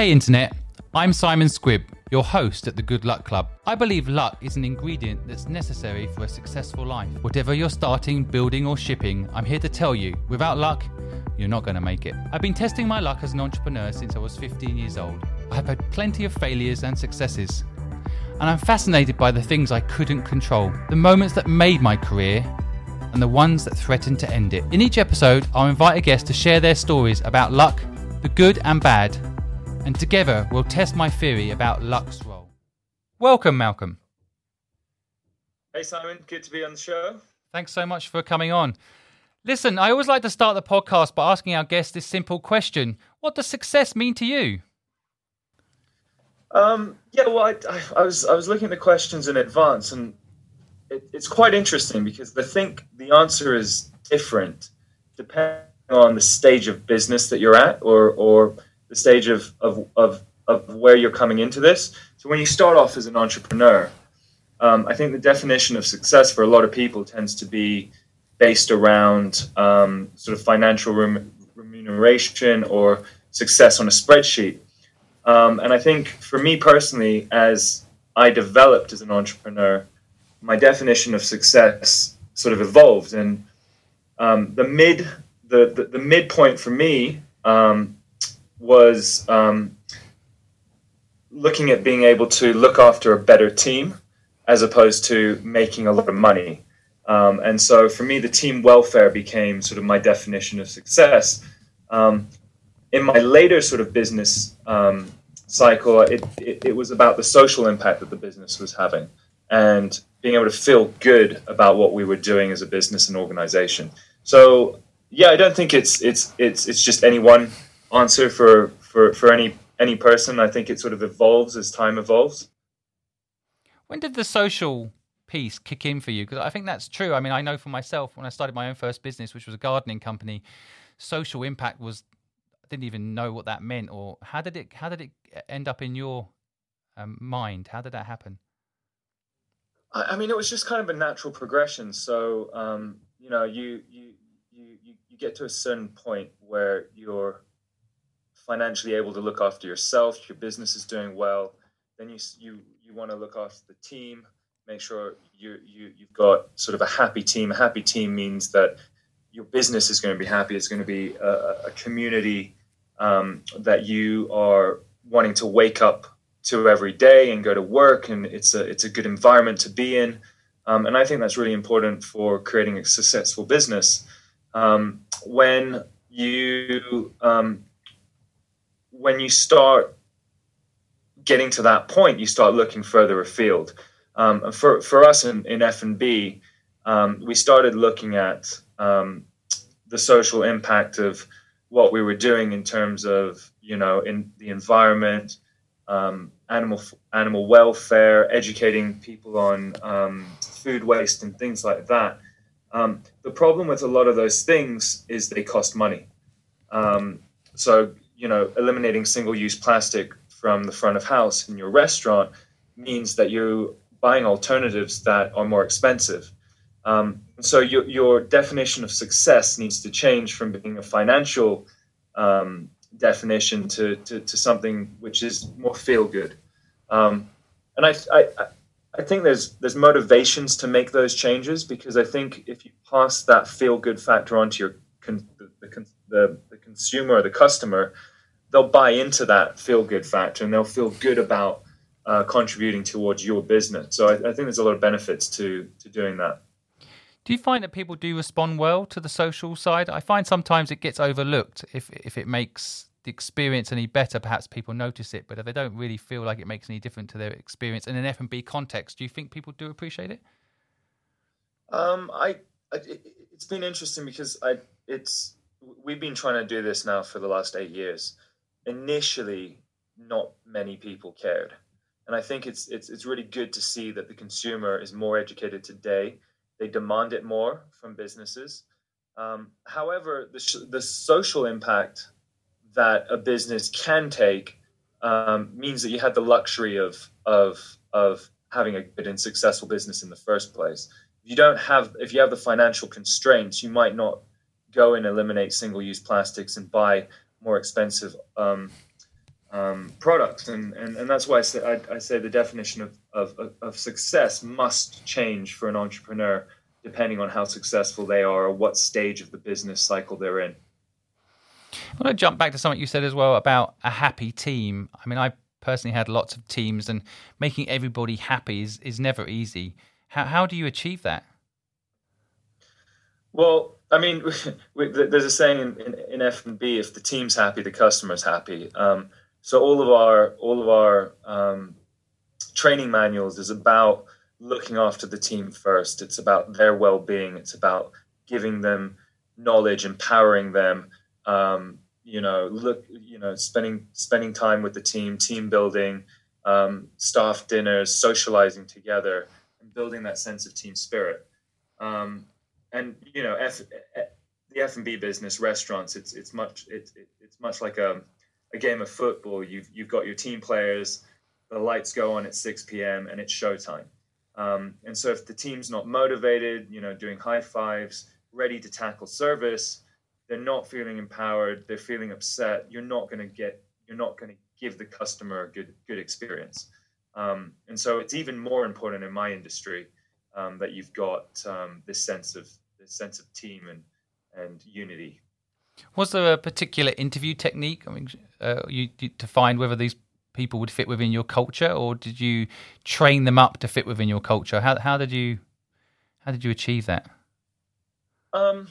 Hey, Internet. I'm Simon Squibb, your host at the Good Luck Club. I believe luck is an ingredient that's necessary for a successful life. Whatever you're starting, building, or shipping, I'm here to tell you without luck, you're not going to make it. I've been testing my luck as an entrepreneur since I was 15 years old. I have had plenty of failures and successes. And I'm fascinated by the things I couldn't control, the moments that made my career, and the ones that threatened to end it. In each episode, I'll invite a guest to share their stories about luck, the good and bad, and together we'll test my theory about luck's role. Welcome, Malcolm. Hey, Simon. Good to be on the show. Thanks so much for coming on. Listen, I always like to start the podcast by asking our guests this simple question What does success mean to you? Um, yeah, well, I, I, I, was I was looking at the questions in advance, and it, it's quite interesting because I think the answer is different depending on the stage of business that you're at, or or the stage of of of, of where you're coming into this. So when you start off as an entrepreneur, um, I think the definition of success for a lot of people tends to be based around um, sort of financial rem- remuneration or success on a spreadsheet. Um, and I think for me personally, as I developed as an entrepreneur, my definition of success sort of evolved. And um, the mid the, the, the midpoint for me um, was um, looking at being able to look after a better team as opposed to making a lot of money. Um, and so for me, the team welfare became sort of my definition of success. Um, in my later sort of business um, cycle, it, it, it, was about the social impact that the business was having and being able to feel good about what we were doing as a business and organization. So yeah, I don't think it's it's it's it's just any one answer for for for any any person. I think it sort of evolves as time evolves. When did the social piece kick in for you? Because I think that's true. I mean, I know for myself when I started my own first business, which was a gardening company, social impact was I didn't even know what that meant. Or how did it how did it end up in your um, mind? How did that happen? I mean, it was just kind of a natural progression. So, um, you know, you you you you get to a certain point where you're financially able to look after yourself, your business is doing well, then you you you want to look after the team, make sure you you you've got sort of a happy team. A happy team means that your business is going to be happy. It's going to be a, a community um, that you are wanting to wake up to every day and go to work, and it's a it's a good environment to be in. Um, and I think that's really important for creating a successful business. Um, when you um, when you start getting to that point, you start looking further afield. Um, for for us in, in F and B, um, we started looking at um, the social impact of what we were doing in terms of you know in the environment, um, animal animal welfare, educating people on um, food waste and things like that. Um, the problem with a lot of those things is they cost money. So, you know, eliminating single use plastic from the front of house in your restaurant means that you're buying alternatives that are more expensive. Um, so, your, your definition of success needs to change from being a financial um, definition to, to, to, something which is more feel good. Um, and I, I, I think there's there's motivations to make those changes because I think if you pass that feel good factor onto your con- the, the, the, the consumer or the customer, they'll buy into that feel good factor and they'll feel good about uh, contributing towards your business. So I, I, think there's a lot of benefits to to doing that. Do you find that people do respond well to the social side? I find sometimes it gets overlooked if if it makes the experience any better, perhaps people notice it. But if they don't really feel like it makes any difference to their experience in an F and B context, do you think people do appreciate it? Um, I, I it, has been interesting because I it's we've been trying to do this now for the last eight years. Initially, not many people cared, and I think it's it's it's really good to see that the consumer is more educated today. They demand it more from businesses. Um, however, the, the social impact that a business can take um, means that you had the luxury of of of having a good and successful business in the first place. If you don't have, if you have the financial constraints, you might not go and eliminate single-use plastics and buy more expensive um, um, products, and, and and that's why I say I, I say the definition of, of of success must change for an entrepreneur depending on how successful they are or what stage of the business cycle they're in. I want to jump back to something you said as well about a happy team. I mean, I personally had lots of teams, and making everybody happy is, is never easy. How, how do you achieve that? Well, I mean, there's a saying in, in, in F and B: if the team's happy, the customer's happy. Um, so all of our all of our um, training manuals is about looking after the team first. It's about their well-being. It's about giving them knowledge, empowering them. Um, you know, look, you know, spending spending time with the team, team building, um, staff dinners, socializing together, and building that sense of team spirit. And you know, F, the F and B business, restaurants, it's it's much it's it's much like a, a game of football. You've you've got your team players. The lights go on at 6 p.m. and it's showtime. Um, and so if the team's not motivated, you know, doing high fives, ready to tackle service, they're not feeling empowered. They're feeling upset. You're not going to get. You're not going to give the customer a good good experience. Um, and so it's even more important in my industry um, that you've got um, this sense of this sense of team and and unity. Was there a particular interview technique? I mean, uh, you, to find whether these people would fit within your culture, or did you train them up to fit within your culture? How how did you how did you achieve that? Um,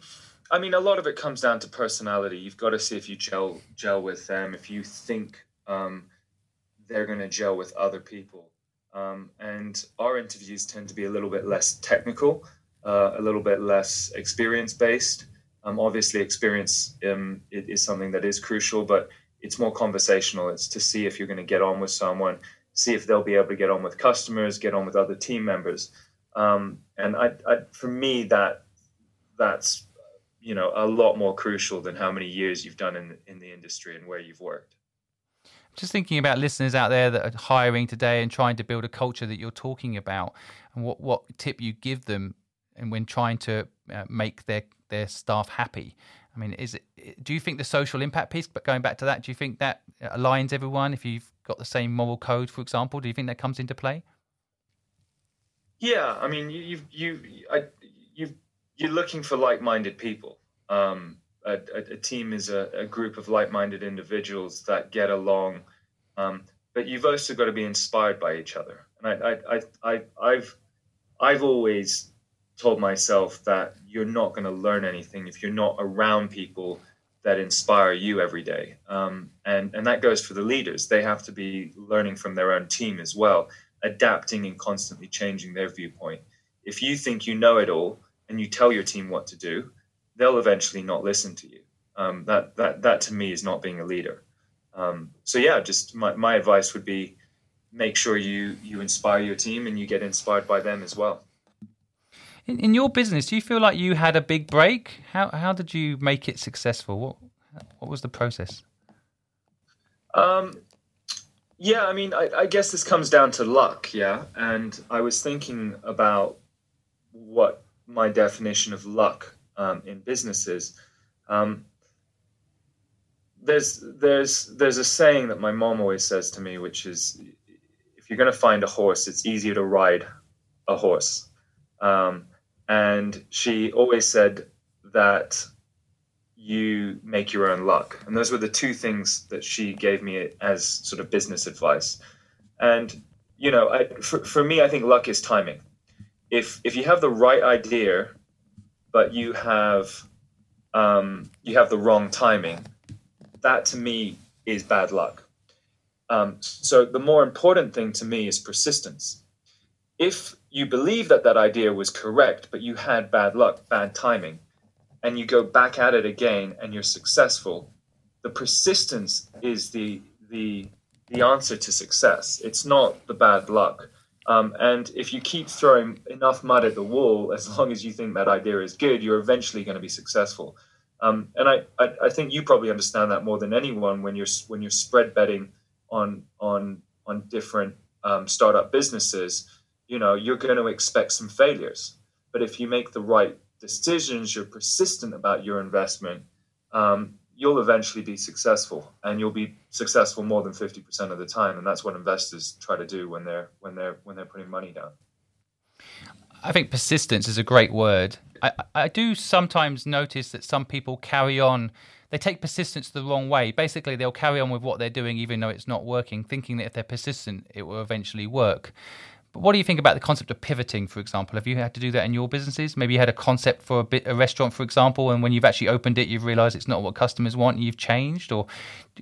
I mean, a lot of it comes down to personality. You've got to see if you gel gel with them. If you think um, they're going to gel with other people. Um, and our interviews tend to be a little bit less technical, uh, a little bit less experience based. Um, obviously, experience um, is something that is crucial, but it's more conversational. It's to see if you're going to get on with someone, see if they'll be able to get on with customers, get on with other team members. Um, and I, I, for me, that that's you know a lot more crucial than how many years you've done in in the industry and where you've worked just thinking about listeners out there that are hiring today and trying to build a culture that you're talking about and what, what tip you give them and when trying to uh, make their their staff happy. I mean is it do you think the social impact piece but going back to that do you think that aligns everyone if you've got the same moral code for example? Do you think that comes into play? Yeah i mean you you you I, you you're looking for like-minded people. Um, a, a, team is a, a, group of like-minded individuals that get along um, but you've also got to be inspired by each other. And I, I, I, I have I've always told myself that you're not going to learn anything if you're not around people that inspire you every day. Um, and and that goes for the leaders. They have to be learning from their own team as well adapting and constantly changing their viewpoint. If you think you know it all and you tell your team what to do they'll eventually not listen to you. Um, that that that to me is not being a leader. Um, so yeah, just my, my advice would be make sure you you inspire your team and you get inspired by them as well. In, in your business, do you feel like you had a big break? How how did you make it successful? What what was the process? Um, yeah, I mean, I, I guess this comes down to luck. Yeah, and I was thinking about what my definition of luck um, in businesses. Um, there's there's there's a saying that my mom always says to me, which is, if you're going to find a horse, it's easier to ride a horse. Um, and she always said that you make your own luck. And those were the two things that she gave me as sort of business advice. And you know, I, for, for me, I think luck is timing. If if you have the right idea but you have um, you have the wrong timing. That to me is bad luck. Um, so the more important thing to me is persistence. If you believe that that idea was correct, but you had bad luck, bad timing, and you go back at it again and you're successful, the persistence is the the the answer to success. It's not the bad luck. Um, and if you keep throwing enough mud at the wall, as long as you think that idea is good, you're eventually going to be successful. Um, and I, I, I, think you probably understand that more than anyone when you're when you're spread betting on on on different um, startup businesses. You know, you're going to expect some failures. But if you make the right decisions, you're persistent about your investment. Um, you'll eventually be successful and you'll be successful more than 50% of the time and that's what investors try to do when they're when they're when they're putting money down. I think persistence is a great word. I i do sometimes notice that some people carry on they take persistence the wrong way. Basically they'll carry on with what they're doing even though it's not working thinking that if they're persistent it will eventually work but what do you think about the concept of pivoting, for example? Have you had to do that in your businesses? Maybe you had a concept for a, bit, a restaurant, for example, and when you've actually opened it, you've realized it's not what customers want and you've changed? Or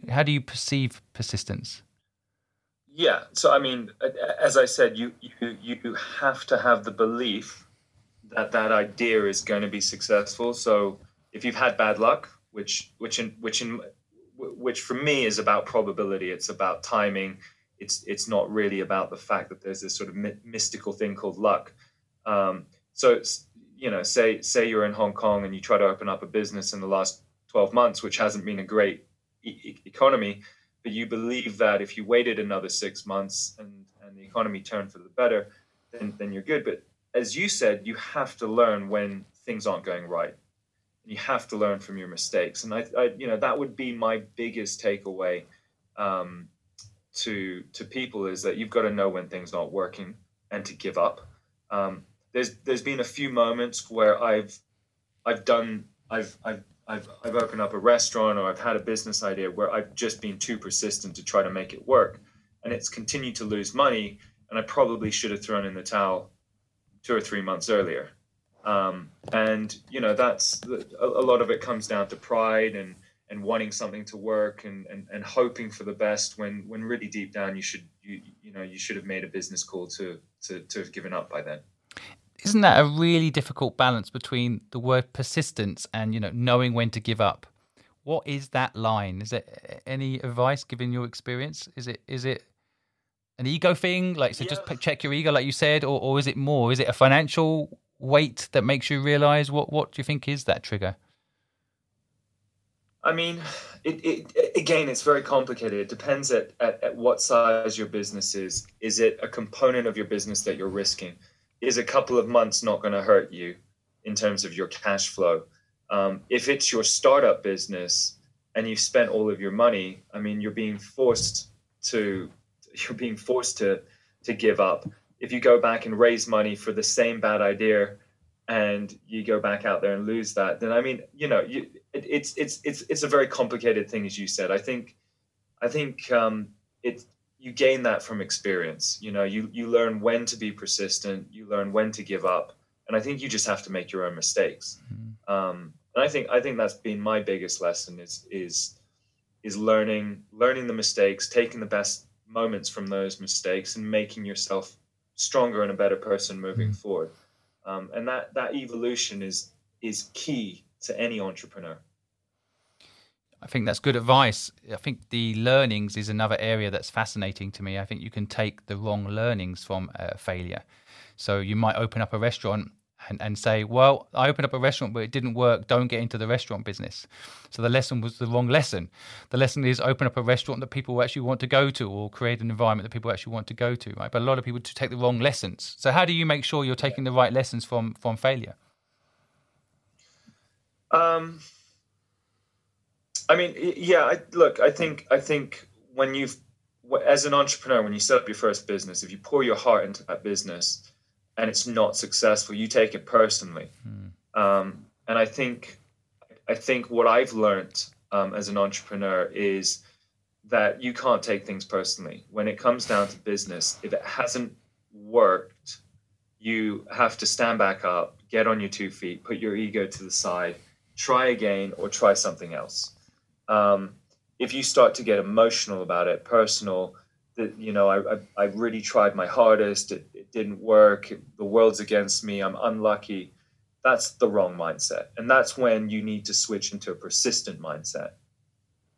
how do you perceive persistence? Yeah. So, I mean, as I said, you, you, you have to have the belief that that idea is going to be successful. So, if you've had bad luck, which, which, in, which, in, which for me is about probability, it's about timing it's it's not really about the fact that there's this sort of my- mystical thing called luck. Um, so you know, say say you're in Hong Kong and you try to open up a business in the last 12 months, which hasn't been a great e- economy, but you believe that if you waited another six months and and the economy turned for the better, then then you're good. But as you said, you have to learn when things aren't going right. You have to learn from your mistakes, and I, I you know, that would be my biggest takeaway. Um, to to people is that you've got to know when things aren't working and to give up. Um, there's there's been a few moments where I've I've done I've I've I've I've opened up a restaurant or I've had a business idea where I've just been too persistent to try to make it work, and it's continued to lose money. And I probably should have thrown in the towel two or three months earlier. Um, and you know that's a, a lot of it comes down to pride and and wanting something to work and, and, and hoping for the best when when really deep down you should you you know you should have made a business call to to, to have given up by then. Isn't that a really difficult balance between the word persistence and you know knowing when to give up? What is that line? Is it any advice given your experience? Is it is it an ego thing? Like so yeah. just check your ego like you said or, or is it more? Is it a financial weight that makes you realize what what do you think is that trigger I mean, it, it, again, it's very complicated. It depends at, at, at, what size your business is. Is it a component of your business that you're risking? Is a couple of months not going to hurt you in terms of your cash flow? Um, if it's your startup business and you've spent all of your money, I mean, you're being forced to you're being forced to to give up. If you go back and raise money for the same bad idea and you go back out there and lose that, then I mean, you know, you, it, it's it's it's it's a very complicated thing, as you said. I think, I think um, it you gain that from experience. You know, you you learn when to be persistent, you learn when to give up, and I think you just have to make your own mistakes. Mm-hmm. Um, and I think I think that's been my biggest lesson is is is learning learning the mistakes, taking the best moments from those mistakes, and making yourself stronger and a better person moving mm-hmm. forward. Um, and that that evolution is is key to any entrepreneur. I think that's good advice. I think the learnings is another area that's fascinating to me. I think you can take the wrong learnings from failure. So you might open up a restaurant and, and say, well, I opened up a restaurant, but it didn't work. Don't get into the restaurant business. So the lesson was the wrong lesson. The lesson is open up a restaurant that people actually want to go to or create an environment that people actually want to go to, right? But a lot of people take the wrong lessons. So how do you make sure you're taking the right lessons from, from failure? Um, I mean, yeah. I, look, I think I think when you've as an entrepreneur, when you set up your first business, if you pour your heart into that business and it's not successful, you take it personally. Hmm. Um, and I think I think what I've learned um, as an entrepreneur is that you can't take things personally. When it comes down to business, if it hasn't worked, you have to stand back up, get on your two feet, put your ego to the side, try again or try something else. Um, if you start to get emotional about it, personal, that you know, I, I, I really tried my hardest, it, it didn't work, the world's against me, I'm unlucky. That's the wrong mindset, and that's when you need to switch into a persistent mindset.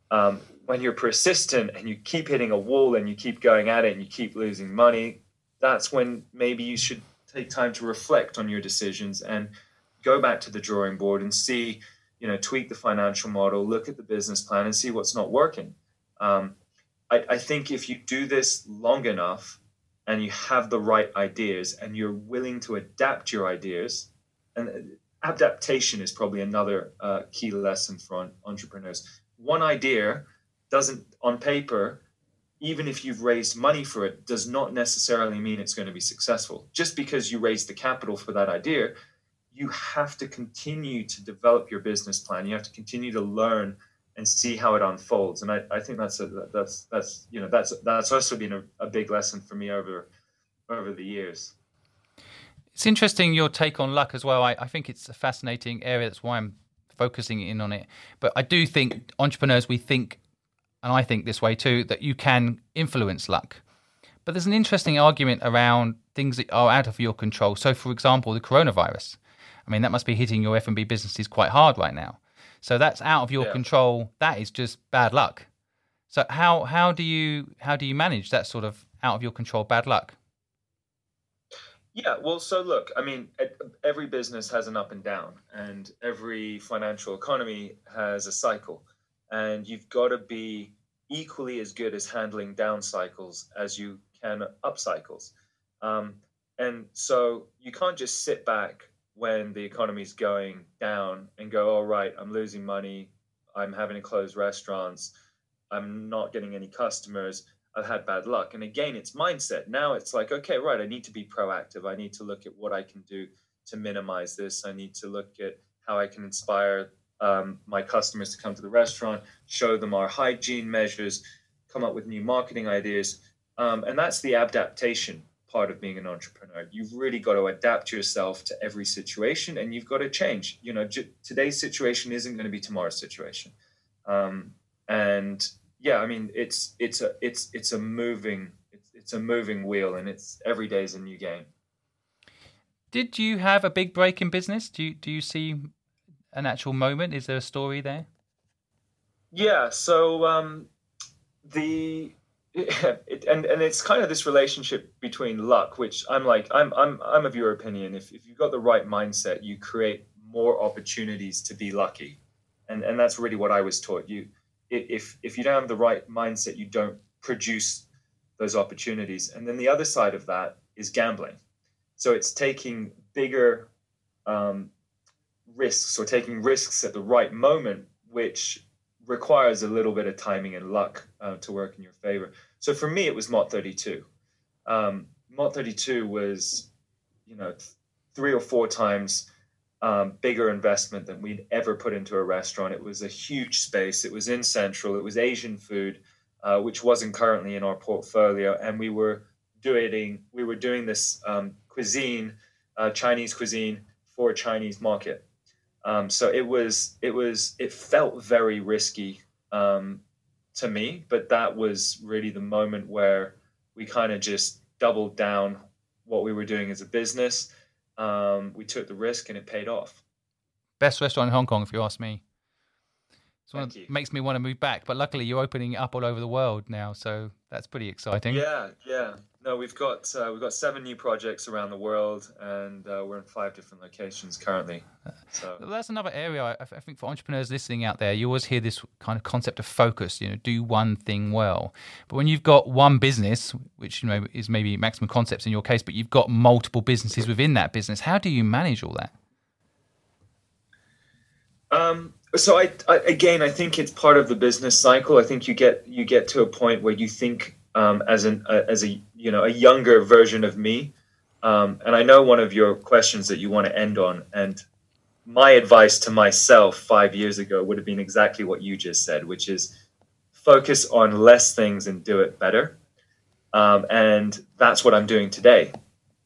Um, when you're persistent and you keep hitting a wall and you keep going at it and you keep losing money, that's when maybe you should take time to reflect on your decisions and go back to the drawing board and see, you know, tweak the financial model, look at the business plan, and see what's not working. Um, I, I think if you do this long enough and you have the right ideas and you're willing to adapt your ideas, and adaptation is probably another uh, key lesson for entrepreneurs. one idea doesn't on paper even if you've raised money for it does not necessarily mean it's going to be successful just because you raised the capital for that idea you have to continue to develop your business plan you have to continue to learn and see how it unfolds and i, I think that's a that's that's you know that's that's also been a, a big lesson for me over over the years it's interesting your take on luck as well I, I think it's a fascinating area that's why i'm focusing in on it but i do think entrepreneurs we think and I think this way too, that you can influence luck. But there's an interesting argument around things that are out of your control. So, for example, the coronavirus. I mean, that must be hitting your F&B businesses quite hard right now. So that's out of your yeah. control. That is just bad luck. So how how do you how do you manage that sort of out of your control bad luck? Yeah, well, so look, I mean, every business has an up and down, and every financial economy has a cycle and you've got to be equally as good as handling down cycles as you can up cycles. Um, and so you can't just sit back when the economy's going down and go, all right, I'm losing money. I'm having to close restaurants. I'm not getting any customers. I've had bad luck. And again, it's mindset. Now it's like, okay, right, I need to be proactive. I need to look at what I can do to minimize this. I need to look at how I can inspire um, my customers to come to the restaurant, show them our hygiene measures, come up with new marketing ideas. Um, and that's the adaptation part of being an entrepreneur. You've really got to adapt yourself to every situation and you've got to change. You know, j- today's situation isn't going to be tomorrow's situation. Um, and yeah, I mean, it's, it's a, it's, it's a moving, it's, it's a moving wheel and it's every day is a new game. Did you have a big break in business? Do you, do you see an actual moment? Is there a story there? Yeah. So um, the it, and and it's kind of this relationship between luck, which I'm like I'm I'm I'm of your opinion. If if you've got the right mindset, you create more opportunities to be lucky, and and that's really what I was taught. You if if you don't have the right mindset, you don't produce those opportunities. And then the other side of that is gambling. So it's taking bigger um, risks or taking risks at the right moment, which requires a little bit of timing and luck uh, to work in your favor. So for me, it was Mott 32. Um, Mott 32 was, you know, th- three or four times um, bigger investment than we'd ever put into a restaurant. It was a huge space. It was in Central. It was Asian food, uh, which wasn't currently in our portfolio, and we were doing we were doing this um, cuisine, uh, Chinese cuisine for a Chinese market. Um, so it was it was it felt very risky um, to me, but that was really the moment where we kind of just doubled down what we were doing as a business. Um, we took the risk and it paid off. Best restaurant in Hong Kong, if you ask me. It's makes me want to move back, but luckily you're opening up all over the world now, so that's pretty exciting. Yeah, yeah. No, we've got uh, we've got seven new projects around the world, and uh, we're in five different locations currently. So that's another area I, I, think for entrepreneurs listening out there, you always hear this kind of concept of focus. You know, do one thing well. But when you've got one business, which you know is maybe Maximal Concepts in your case, but you've got multiple businesses within that business, how do you manage all that? Um, so I, I, again, I think it's part of the business cycle. I think you get you get to a point where you think um, as an uh, as a you know a younger version of me. Um, and I know one of your questions that you want to end on, and my advice to myself five years ago would have been exactly what you just said, which is focus on less things and do it better. Um, and that's what I'm doing today.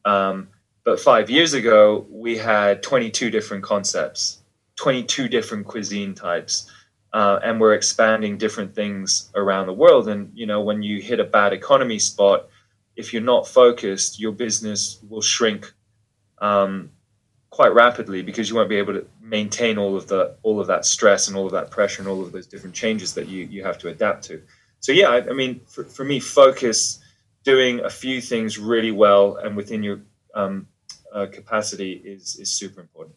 Um, but five years ago, we had 22 different concepts, 22 different cuisine types uh, and we're expanding different things around the world. And you know, when you hit a bad economy spot, if you're not focused, your business will shrink um, quite rapidly because you won't be able to maintain all of the all of that stress and all of that pressure and all of those different changes that you you have to adapt to. So yeah, I, I mean, for, for me, focus, doing a few things really well and within your um, uh, capacity is is super important.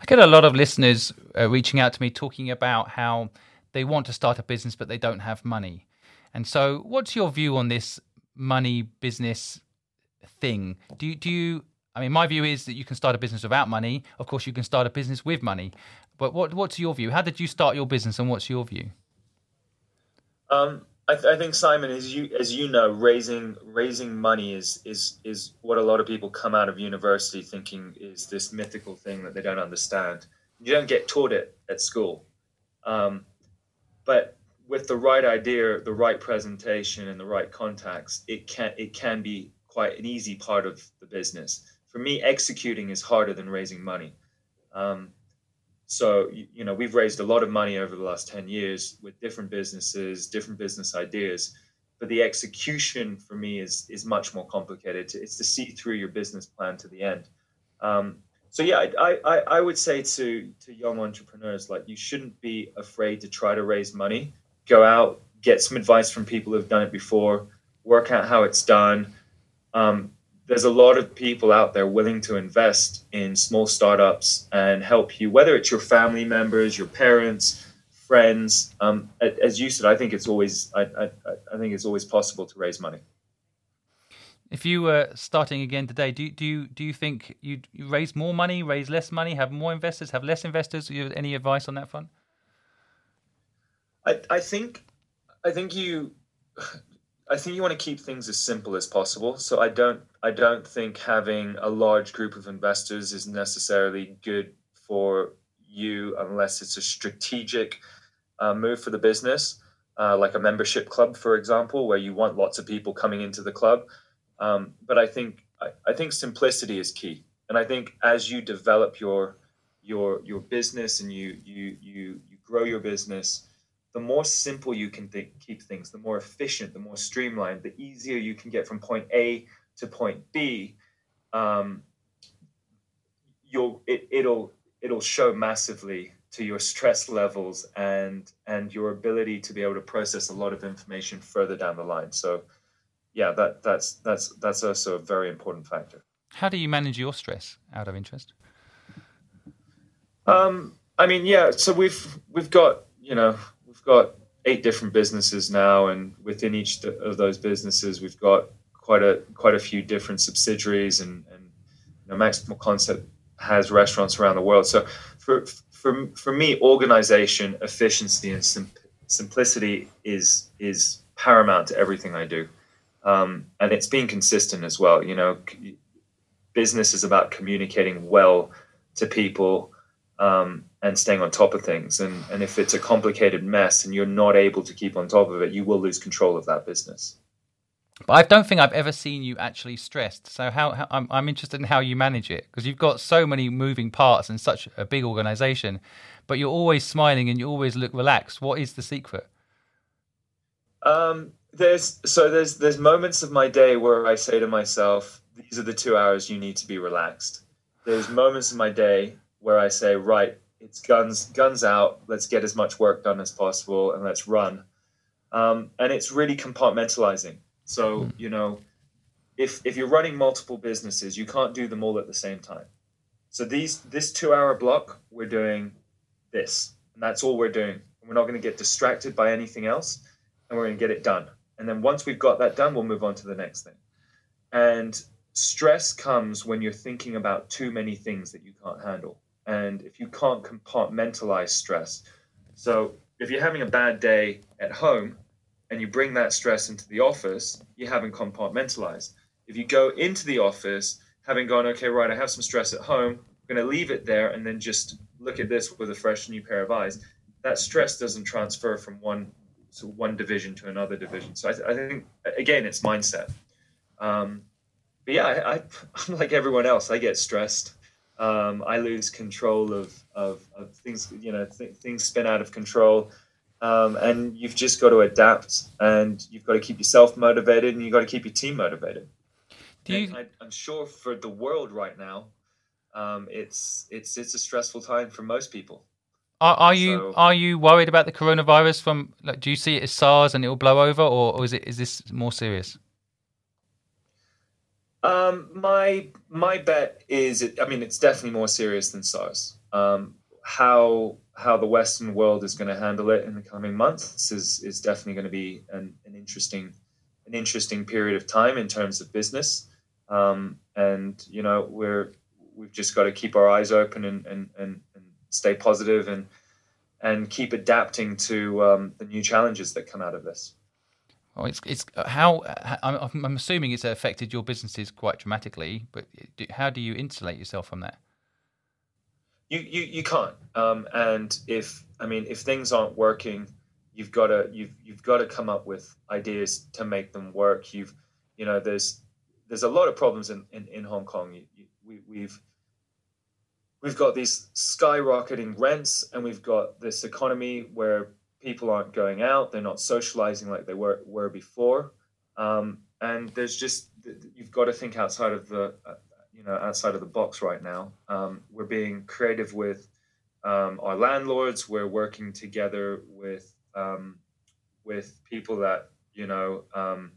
I get a lot of listeners uh, reaching out to me talking about how they want to start a business but they don't have money. And so, what's your view on this money business thing? Do you, do you? I mean, my view is that you can start a business without money. Of course, you can start a business with money. But what what's your view? How did you start your business, and what's your view? Um, I, th- I, think Simon, as you as you know, raising raising money is is is what a lot of people come out of university thinking is this mythical thing that they don't understand. You don't get taught it at school, um, but with the right idea, the right presentation, and the right contacts, it can it can be quite an easy part of the business. For me, executing is harder than raising money. Um, so, you know, we've raised a lot of money over the last 10 years with different businesses, different business ideas. But the execution for me is is much more complicated. It's to see through your business plan to the end. Um, so yeah, I, I, I would say to to young entrepreneurs like you shouldn't be afraid to try to raise money. Go out, get some advice from people who've done it before, work out how it's done. Um, there's a lot of people out there willing to invest in small startups and help you, whether it's your family members, your parents, friends. Um, as you said, I think it's always I, I, I think it's always possible to raise money. If you were starting again today, do do you do you think you raise more money, raise less money, have more investors, have less investors? Do you have any advice on that front? I I think I think you I think you want to keep things as simple as possible. So I don't I don't think having a large group of investors is necessarily good for you unless it's a strategic uh, move for the business, uh, like a membership club, for example, where you want lots of people coming into the club. Um, but I think I, I think simplicity is key, and I think as you develop your your your business and you you you you grow your business the more simple you can keep things, the more efficient, the more streamlined, the easier you can get from point A to point B. Um, you'll it, it'll it'll show massively to your stress levels and and your ability to be able to process a lot of information further down the line. So, yeah, that that's that's that's also a very important factor. How do you manage your stress? Out of interest. Um, I mean, yeah. So we've we've got you know got eight different businesses now, and within each of those businesses, we've got quite a quite a few different subsidiaries, and, and you know, Maximal Concept has restaurants around the world. So for for for me, organization, efficiency, and sim- simplicity is is paramount to everything I do, um, and it's being consistent as well. You know, business is about communicating well to people um, and staying on top of things. And, and if it's a complicated mess and you're not able to keep on top of it, you will lose control of that business. But I don't think I've ever seen you actually stressed. So how, how I'm, I'm interested in how you manage it because you've got so many moving parts and such a big organization, but you're always smiling and you always look relaxed. What is the secret? Um, there's so there's there's moments of my day where I say to myself, "These are the two hours you need to be relaxed." There's moments in my day where I say, right, it's guns guns out. Let's get as much work done as possible and let's run. Um, and it's really compartmentalizing. So mm. you know, if if you're running multiple businesses, you can't do them all at the same time. So these this two hour block, we're doing this, and that's all we're doing. We're not going to get distracted by anything else, and we're going to get it done. And then once we've got that done, we'll move on to the next thing. And stress comes when you're thinking about too many things that you can't handle and if you can't compartmentalize stress. So if you're having a bad day at home and you bring that stress into the office, you haven't compartmentalized. If you go into the office having gone, okay, right, I have some stress at home, I'm going to leave it there and then just look at this with a fresh new pair of eyes. That stress doesn't transfer from one so one division to another division. So I, th- I think again, it's mindset. Um, but yeah, I, I, I'm like everyone else. I get stressed um, I lose control of, of, of things, you know, th- things spin out of control. Um, and you've just got to adapt and you've got to keep yourself motivated and you've got to keep your team motivated. Do you... I, am sure for the world right now, um, it's, it's, it's a stressful time for most people. Are, are you so, are you worried about the coronavirus? From like, do you see it as SARS and it will blow over, or, or is it is this more serious? Um, my my bet is, it, I mean, it's definitely more serious than SARS. Um, how how the Western world is going to handle it in the coming months is is definitely going to be an, an interesting an interesting period of time in terms of business. Um, and you know, we're we've just got to keep our eyes open and and, and, and stay positive and and keep adapting to um, the new challenges that come out of this. Well, it's it's uh, how I'm, I'm assuming it's affected your businesses quite dramatically. But how do you insulate yourself from that? You you, you can't. Um, and if I mean if things aren't working, you've got to you've you've got to come up with ideas to make them work. You've you know there's there's a lot of problems in in, in Hong Kong. You, you, we, we've we've got these skyrocketing rents and we've got this economy where people aren't going out they're not socializing like they were were before. Um, and there's just you've got to think outside of the uh, you know outside of the box right now. Um, we're being creative with um, our landlords. We're working together with um, with people that you know um,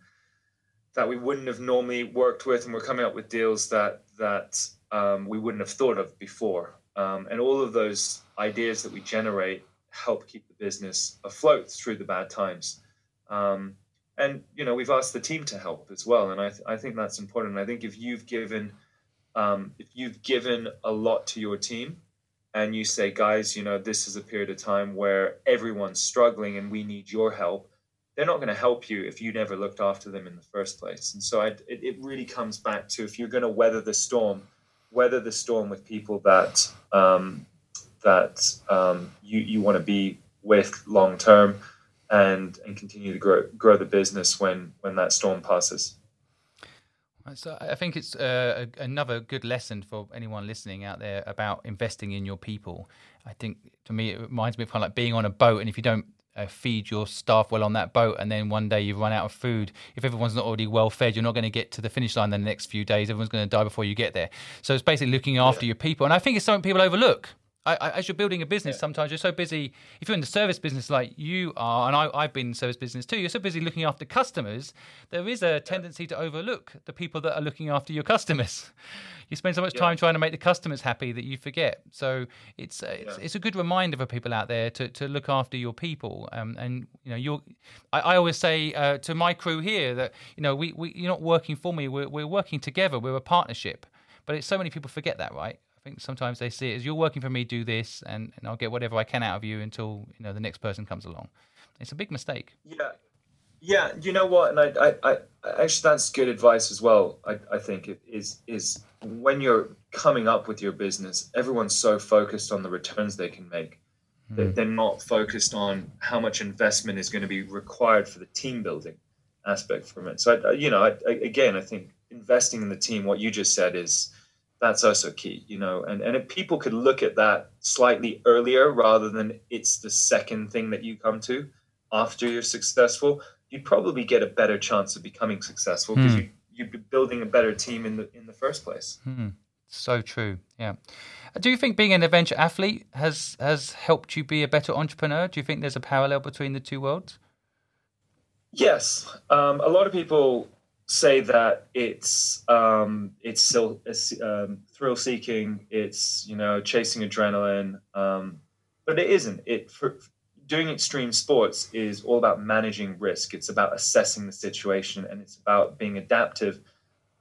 that we wouldn't have normally worked with and we're coming up with deals that that um, we wouldn't have thought of before. And all of those ideas that we generate help keep the business afloat through the bad times. Um, and you know, we've asked the team to help as well, and I, th- I think that's important. I think if you've given um, if you've given a lot to your team, and you say, guys, you know, this is a period of time where everyone's struggling, and we need your help they're not going to help you if you never looked after them in the first place. And so I, it, it, really comes back to if you're going to weather the storm, weather the storm with people that um, that um, you you want to be with long term, and and continue to grow grow the business when when that storm passes. So I think it's uh, another good lesson for anyone listening out there about investing in your people. I think to me it reminds me of kind of like being on a boat, and if you don't uh, feed your staff well on that boat, and then one day you run out of food. If everyone's not already well fed, you're not going to get to the finish line in the next few days. Everyone's going to die before you get there. So it's basically looking after yeah. your people, and I think it's something people overlook. I, I, as you're building a business, yeah. sometimes you're so busy. If you're in the service business like you are, and I, have been in service business too, you're so busy looking after customers. There is a tendency to overlook the people that are looking after your customers. You spend so much time trying to make the customers happy that you forget. So it's uh, it's, yeah. it's, a good reminder for people out there to, to look after your people. Um, and you know, you're. I, I always say uh, to my crew here that you know we, we you're not working for me. We're we're working together. We're a partnership. But it's so many people forget that, right? Think sometimes they see it as you're working for me, do this, and, and I'll get whatever I can out of you until you know the next person comes along. It's a big mistake. Yeah, yeah. You know what? And I, I, I actually that's good advice as well. I, I think it is is when you're coming up with your business, everyone's so focused on the returns they can make. Mm. They're not focused on how much investment is going to be required for the team building aspect from it. So, I, you know, I, again, I think investing in the team, what you just said is that's also key, you know. And and if people could look at that slightly earlier rather than it's the second thing that you come to after you're successful, you'd probably get a better chance of becoming successful because mm. you you'd be building a better team in the in the first place. Mm. So true. Yeah. Do you think being an adventure athlete has has helped you be a better entrepreneur? Do you think there's a parallel between the two worlds? Yes. Um, a lot of people say that it's um, it's still um, thrill seeking. It's you know chasing adrenaline, um, but it isn't. It for, doing extreme sports is all about managing risk. It's about assessing the situation, and it's about being adaptive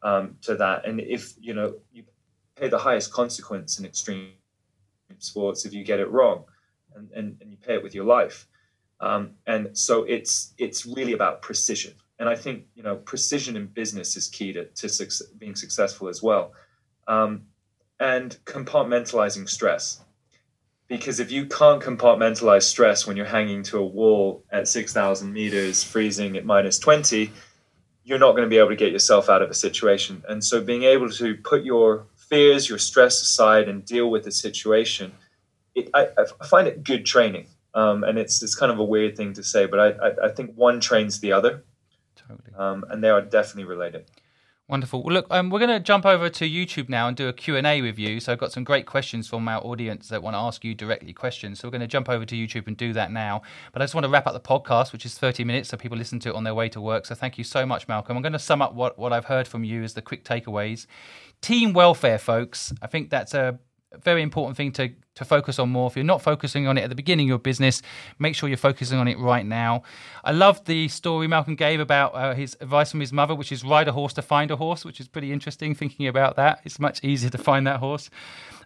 um, to that. And if you know you pay the highest consequence in extreme sports if you get it wrong, and, and, and you pay it with your life. Um, and so it's it's really about precision and I think you know precision in business is key to, to su- being successful as well, um, and compartmentalizing stress. Because if you can't compartmentalize stress when you're hanging to a wall at six thousand meters, freezing at minus twenty, you're not going to be able to get yourself out of a situation. And so, being able to put your fears, your stress aside, and deal with the situation, it, I, I find it good training. Um, and it's it's kind of a weird thing to say, but I, I, I think one trains the other totally. Um, and they are definitely related. Wonderful. Well, look, um, we're going to jump over to YouTube now and do a Q&A with you. So I've got some great questions from our audience that want to ask you directly questions. So we're going to jump over to YouTube and do that now. But I just want to wrap up the podcast, which is 30 minutes, so people listen to it on their way to work. So thank you so much, Malcolm. I'm going to sum up what, what I've heard from you as the quick takeaways. Team welfare, folks. I think that's a very important thing to to focus on more. If you're not focusing on it at the beginning of your business, make sure you're focusing on it right now. I love the story Malcolm gave about uh, his advice from his mother, which is ride a horse to find a horse, which is pretty interesting. Thinking about that, it's much easier to find that horse.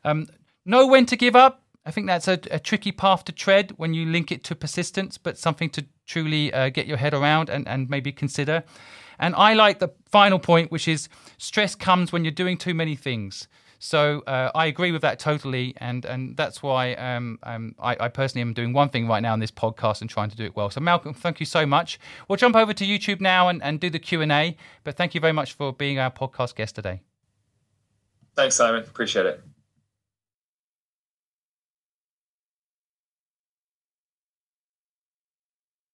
Um, know when to give up I think that's a, a, tricky path to tread when you link it to persistence, but something to truly uh, get your head around and, and maybe consider. And I like the final point, which is stress comes when you're doing too many things. So uh, I agree with that totally, and and that's why um, um, I, I, personally am doing one thing right now in this podcast and trying to do it well. So Malcolm, thank you so much. We'll jump over to YouTube now and, and do the Q and A. But thank you very much for being our podcast guest today. Thanks, Simon. Appreciate it.